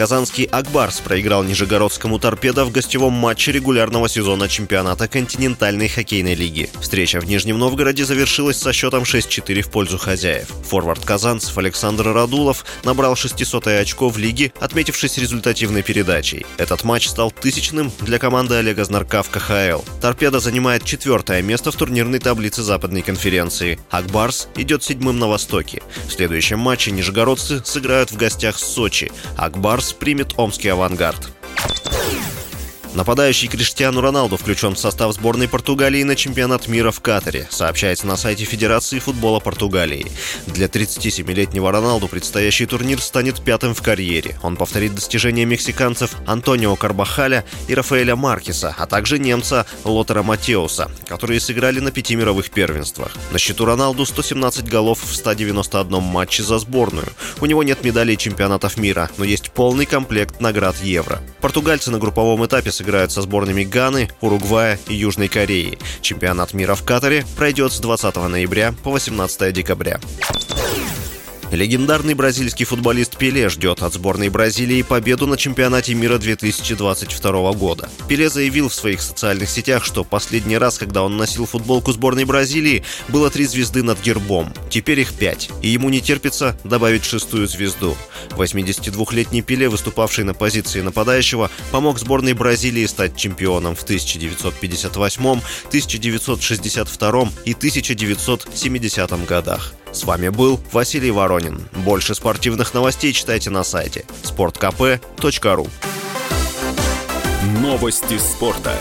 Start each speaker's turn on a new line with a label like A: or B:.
A: Казанский «Акбарс» проиграл Нижегородскому «Торпедо» в гостевом матче регулярного сезона чемпионата континентальной хоккейной лиги. Встреча в Нижнем Новгороде завершилась со счетом 6-4 в пользу хозяев. Форвард казанцев Александр Радулов набрал 600 очко в лиге, отметившись результативной передачей. Этот матч стал тысячным для команды Олега Знарка в КХЛ. «Торпедо» занимает четвертое место в турнирной таблице Западной конференции. «Акбарс» идет седьмым на Востоке. В следующем матче нижегородцы сыграют в гостях с Сочи. «Акбарс» примет омский авангард. Нападающий Криштиану Роналду включен в состав сборной Португалии на чемпионат мира в Катаре, сообщается на сайте Федерации футбола Португалии. Для 37-летнего Роналду предстоящий турнир станет пятым в карьере. Он повторит достижения мексиканцев Антонио Карбахаля и Рафаэля Маркеса, а также немца Лотера Матеуса, которые сыграли на пяти мировых первенствах. На счету Роналду 117 голов в 191 матче за сборную. У него нет медалей чемпионатов мира, но есть полный комплект наград Евро. Португальцы на групповом этапе сыграют со сборными Ганы, Уругвая и Южной Кореи. Чемпионат мира в Катаре пройдет с 20 ноября по 18 декабря. Легендарный бразильский футболист Пеле ждет от сборной Бразилии победу на чемпионате мира 2022 года. Пеле заявил в своих социальных сетях, что последний раз, когда он носил футболку сборной Бразилии, было три звезды над гербом. Теперь их пять, и ему не терпится добавить шестую звезду. 82-летний Пеле, выступавший на позиции нападающего, помог сборной Бразилии стать чемпионом в 1958, 1962 и 1970 годах. С вами был Василий Воронин. Больше спортивных новостей читайте на сайте sportkp.ru
B: Новости спорта.